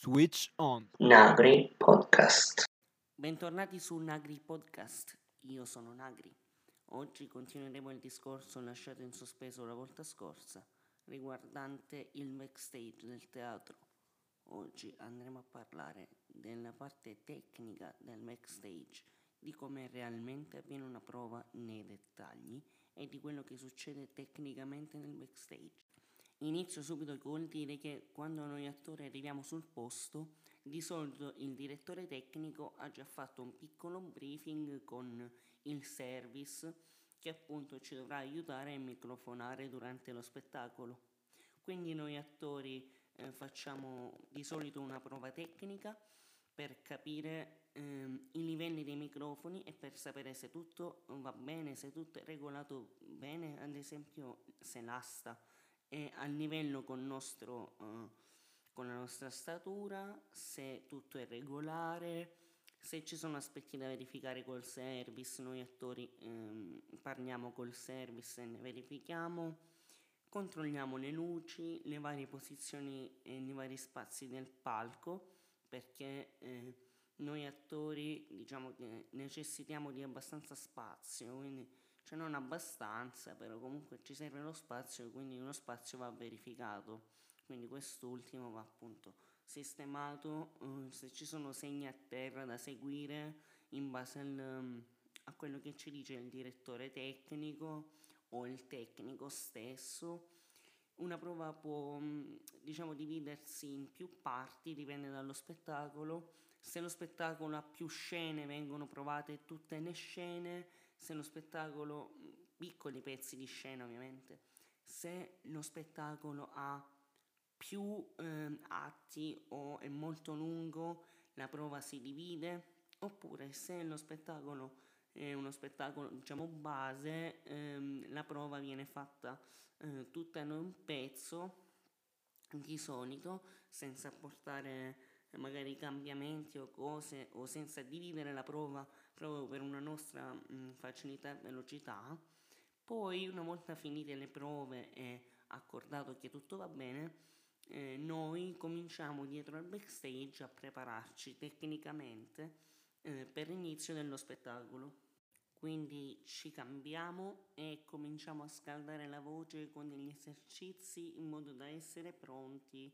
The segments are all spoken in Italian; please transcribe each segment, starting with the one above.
Switch on. Nagri Podcast. Bentornati su Nagri Podcast, io sono Nagri. Oggi continueremo il discorso lasciato in sospeso la volta scorsa riguardante il backstage del teatro. Oggi andremo a parlare della parte tecnica del backstage, di come realmente avviene una prova nei dettagli e di quello che succede tecnicamente nel backstage. Inizio subito col dire che quando noi attori arriviamo sul posto, di solito il direttore tecnico ha già fatto un piccolo briefing con il service che appunto ci dovrà aiutare a microfonare durante lo spettacolo. Quindi noi attori eh, facciamo di solito una prova tecnica per capire ehm, i livelli dei microfoni e per sapere se tutto va bene, se tutto è regolato bene, ad esempio se l'asta è a livello con, nostro, uh, con la nostra statura, se tutto è regolare, se ci sono aspetti da verificare col service, noi attori ehm, parliamo col service e ne verifichiamo, controlliamo le luci, le varie posizioni e i vari spazi del palco, perché eh, noi attori diciamo che necessitiamo di abbastanza spazio, quindi cioè non abbastanza, però comunque ci serve lo spazio, quindi uno spazio va verificato, quindi quest'ultimo va appunto sistemato, uh, se ci sono segni a terra da seguire in base al, um, a quello che ci dice il direttore tecnico o il tecnico stesso. Una prova può mm, diciamo dividersi in più parti, dipende dallo spettacolo. Se lo spettacolo ha più scene vengono provate tutte le scene, se lo spettacolo, piccoli pezzi di scena ovviamente, se lo spettacolo ha più eh, atti o è molto lungo, la prova si divide, oppure se lo spettacolo è uno spettacolo diciamo base, ehm, la prova viene fatta eh, tutta in un pezzo, di solito, senza portare magari cambiamenti o cose o senza dividere la prova proprio per una nostra mh, facilità e velocità. Poi una volta finite le prove e accordato che tutto va bene, eh, noi cominciamo dietro al backstage a prepararci tecnicamente eh, per l'inizio dello spettacolo. Quindi ci cambiamo e cominciamo a scaldare la voce con degli esercizi in modo da essere pronti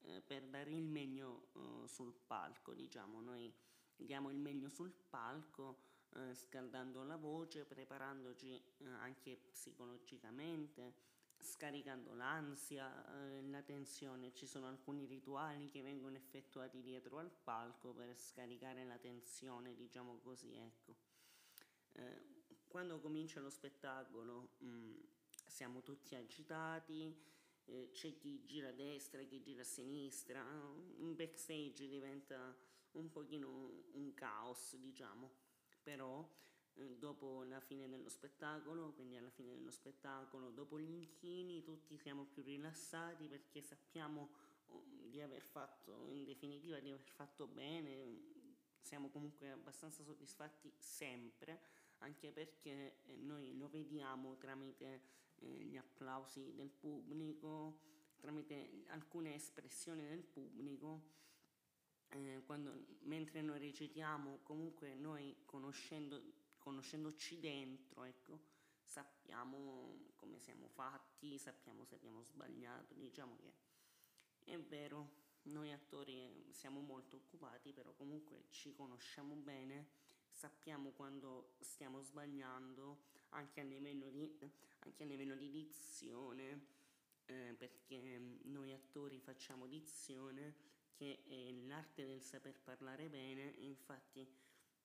eh, per dare il meglio eh, sul palco, diciamo, noi diamo il meglio sul palco eh, scaldando la voce, preparandoci eh, anche psicologicamente, scaricando l'ansia, eh, la tensione. Ci sono alcuni rituali che vengono effettuati dietro al palco per scaricare la tensione, diciamo così, ecco. Eh, quando comincia lo spettacolo mh, mm, siamo tutti agitati, eh, c'è chi gira a destra, chi gira a sinistra, in backstage diventa un pochino un caos, diciamo, però eh, dopo la fine dello spettacolo, quindi alla fine dello spettacolo, dopo gli inchini, tutti siamo più rilassati perché sappiamo oh, di aver fatto, in definitiva, di aver fatto bene, siamo comunque abbastanza soddisfatti sempre, anche perché eh, noi lo vediamo tramite eh, gli applausi del pubblico, tramite alcune espressioni del pubblico. Eh, quando, mentre noi recitiamo, comunque noi conoscendo, conoscendoci dentro, ecco, sappiamo come siamo fatti, sappiamo se abbiamo sbagliato, diciamo che è vero, noi attori siamo molto occupati, però comunque ci conosciamo bene, sappiamo quando stiamo sbagliando anche a livello di, anche a livello di dizione, eh, perché noi attori facciamo dizione, che è l'arte del saper parlare bene, infatti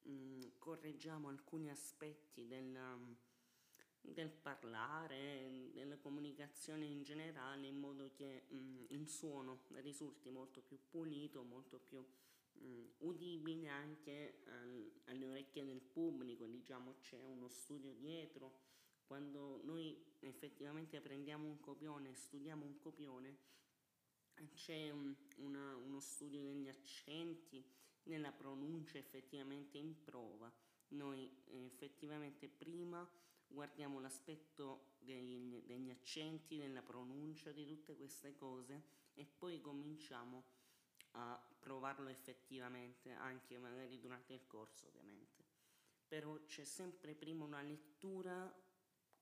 mh, correggiamo alcuni aspetti della, del parlare, della comunicazione in generale, in modo che mh, il suono risulti molto più pulito, molto più mh, udibile anche al, alle orecchie del pubblico, diciamo c'è uno studio dietro. Quando noi effettivamente prendiamo un copione, studiamo un copione, c'è un, una, uno studio degli accenti, nella pronuncia effettivamente in prova. Noi effettivamente prima guardiamo l'aspetto degli, degli accenti, della pronuncia, di tutte queste cose e poi cominciamo a provarlo effettivamente, anche magari durante il corso ovviamente. Però c'è sempre prima una lettura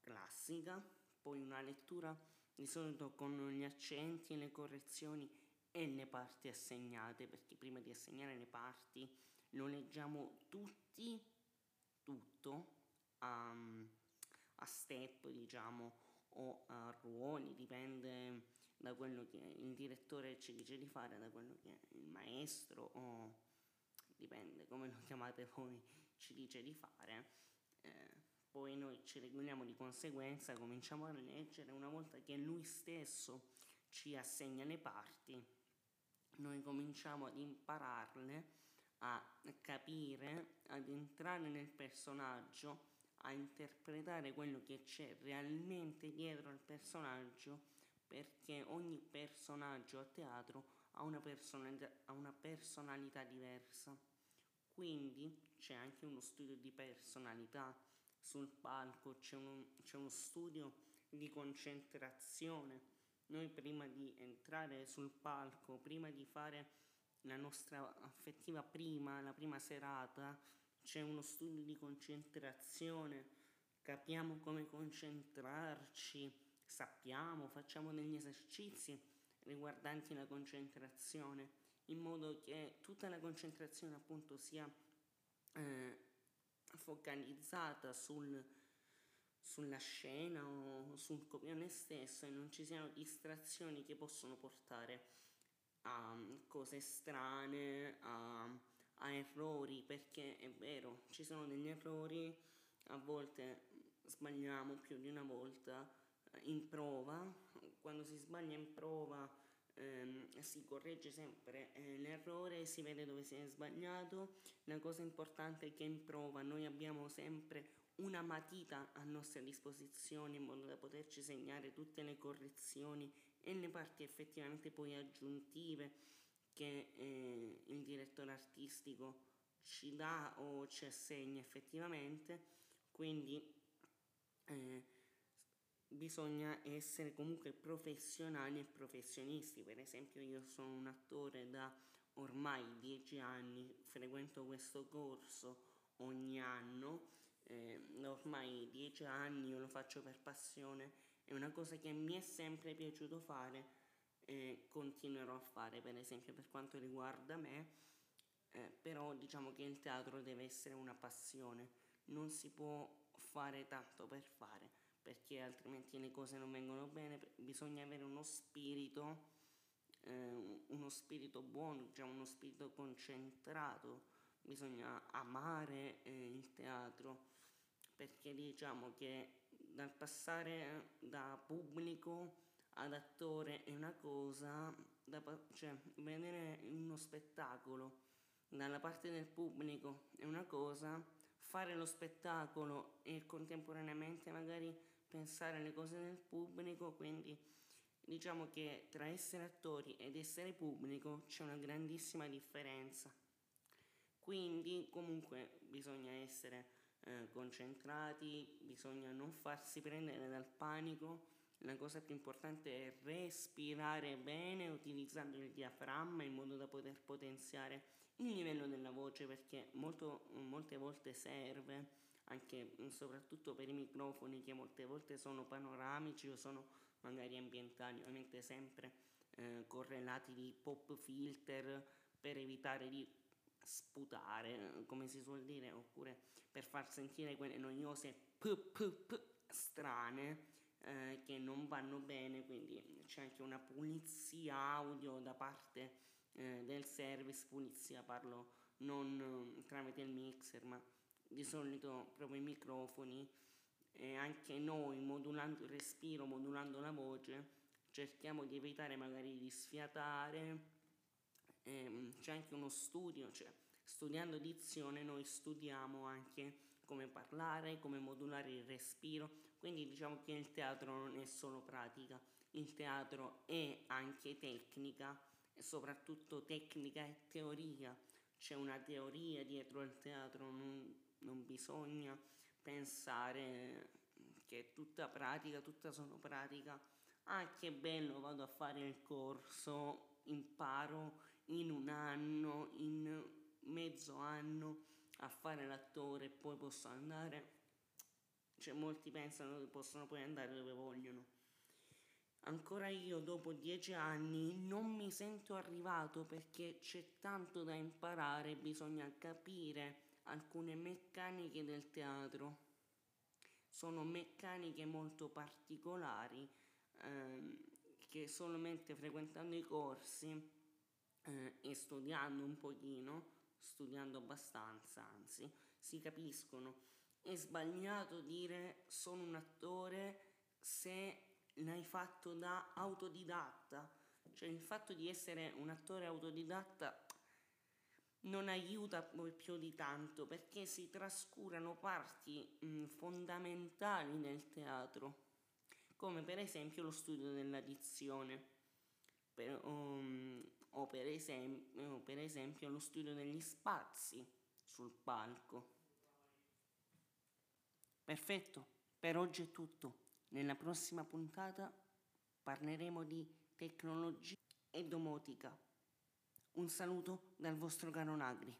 classica, poi una lettura di solito con gli accenti, le correzioni e le parti assegnate, perché prima di assegnare le parti lo leggiamo tutti, tutto, a, a step diciamo, o a ruoli, dipende da quello che il direttore ci dice di fare, da quello che il maestro o dipende come lo chiamate voi ci dice di fare. Eh, poi noi ci regoliamo di conseguenza, cominciamo a leggere una volta che lui stesso ci assegna le parti, noi cominciamo ad impararle, a capire, ad entrare nel personaggio, a interpretare quello che c'è realmente dietro al personaggio perché ogni personaggio a teatro ha una personalità, ha una personalità diversa. Quindi c'è anche uno studio di personalità sul palco, c'è, uno, c'è uno studio di concentrazione. Noi prima di entrare sul palco, prima di fare la nostra affettiva prima, la prima serata, c'è uno studio di concentrazione, capiamo come concentrarci, sappiamo, facciamo degli esercizi riguardanti la concentrazione, in modo che tutta la concentrazione appunto sia eh, focalizzata sul, sulla scena o sul copione stesso e non ci siano distrazioni che possono portare a cose strane, a, a errori, perché è vero, ci sono degli errori, a volte sbagliamo più di una volta in prova, quando si sbaglia in prova ehm, si corregge sempre eh, l'errore, si vede dove si è sbagliato. La cosa importante è che in prova noi abbiamo sempre una matita a nostra disposizione in modo da poterci segnare tutte le correzioni e le parti effettivamente poi aggiuntive che eh, il direttore artistico ci dà o ci assegna effettivamente. Quindi eh, bisogna essere comunque professionali e professionisti. Per esempio io sono un attore da ormai dieci anni, frequento questo corso ogni anno, eh, ormai dieci anni io lo faccio per passione, è una cosa che mi è sempre piaciuto fare e continuerò a fare, per esempio per quanto riguarda me, eh, però diciamo che il teatro deve essere una passione, non si può fare tanto per fare perché altrimenti le cose non vengono bene, bisogna avere uno spirito, eh, uno spirito buono, cioè uno spirito concentrato, bisogna amare eh, il teatro, perché diciamo che dal passare da pubblico ad attore è una cosa, da, cioè vedere uno spettacolo dalla parte del pubblico è una cosa, fare lo spettacolo e contemporaneamente magari pensare alle cose del pubblico, quindi diciamo che tra essere attori ed essere pubblico c'è una grandissima differenza. Quindi comunque bisogna essere eh, concentrati, bisogna non farsi prendere dal panico. La cosa più importante è respirare bene utilizzando il diaframma in modo da poter potenziare il livello della voce perché molto, molte volte serve anche mm, soprattutto per i microfoni che molte volte sono panoramici o sono magari ambientali, ovviamente sempre eh, correlati di pop filter per evitare di sputare, come si suol dire, oppure per far sentire quelle noiose p, p, p strane eh, che non vanno bene, quindi c'è anche una pulizia audio da parte eh, del service, pulizia parlo non eh, tramite il mixer, ma di solito proprio i microfoni e anche noi modulando il respiro, modulando la voce, cerchiamo di evitare magari di sfiatare. Eh, c'è anche uno studio, cioè studiando dizione noi studiamo anche come parlare, come modulare il respiro, quindi diciamo che il teatro non è solo pratica, il teatro è anche tecnica, e soprattutto tecnica e teoria, c'è una teoria dietro il teatro, non, non bisogna pensare che è tutta pratica, tutta solo pratica. Ah, che bello, vado a fare il corso, imparo, in un anno, in mezzo anno a fare l'attore e poi posso andare, cioè molti pensano che possono poi andare dove vogliono. Ancora io dopo dieci anni non mi sento arrivato perché c'è tanto da imparare, bisogna capire alcune meccaniche del teatro. Sono meccaniche molto particolari ehm, che solamente frequentando i corsi eh, e studiando un pochino, studiando abbastanza anzi, si capiscono. È sbagliato dire sono un attore se l'hai fatto da autodidatta, cioè il fatto di essere un attore autodidatta non aiuta più di tanto perché si trascurano parti mh, fondamentali nel teatro, come per esempio lo studio della dizione per, um, o, per esempio, o per esempio lo studio degli spazi sul palco. Perfetto, per oggi è tutto. Nella prossima puntata parleremo di tecnologia e domotica. Un saluto dal vostro caro Nagri.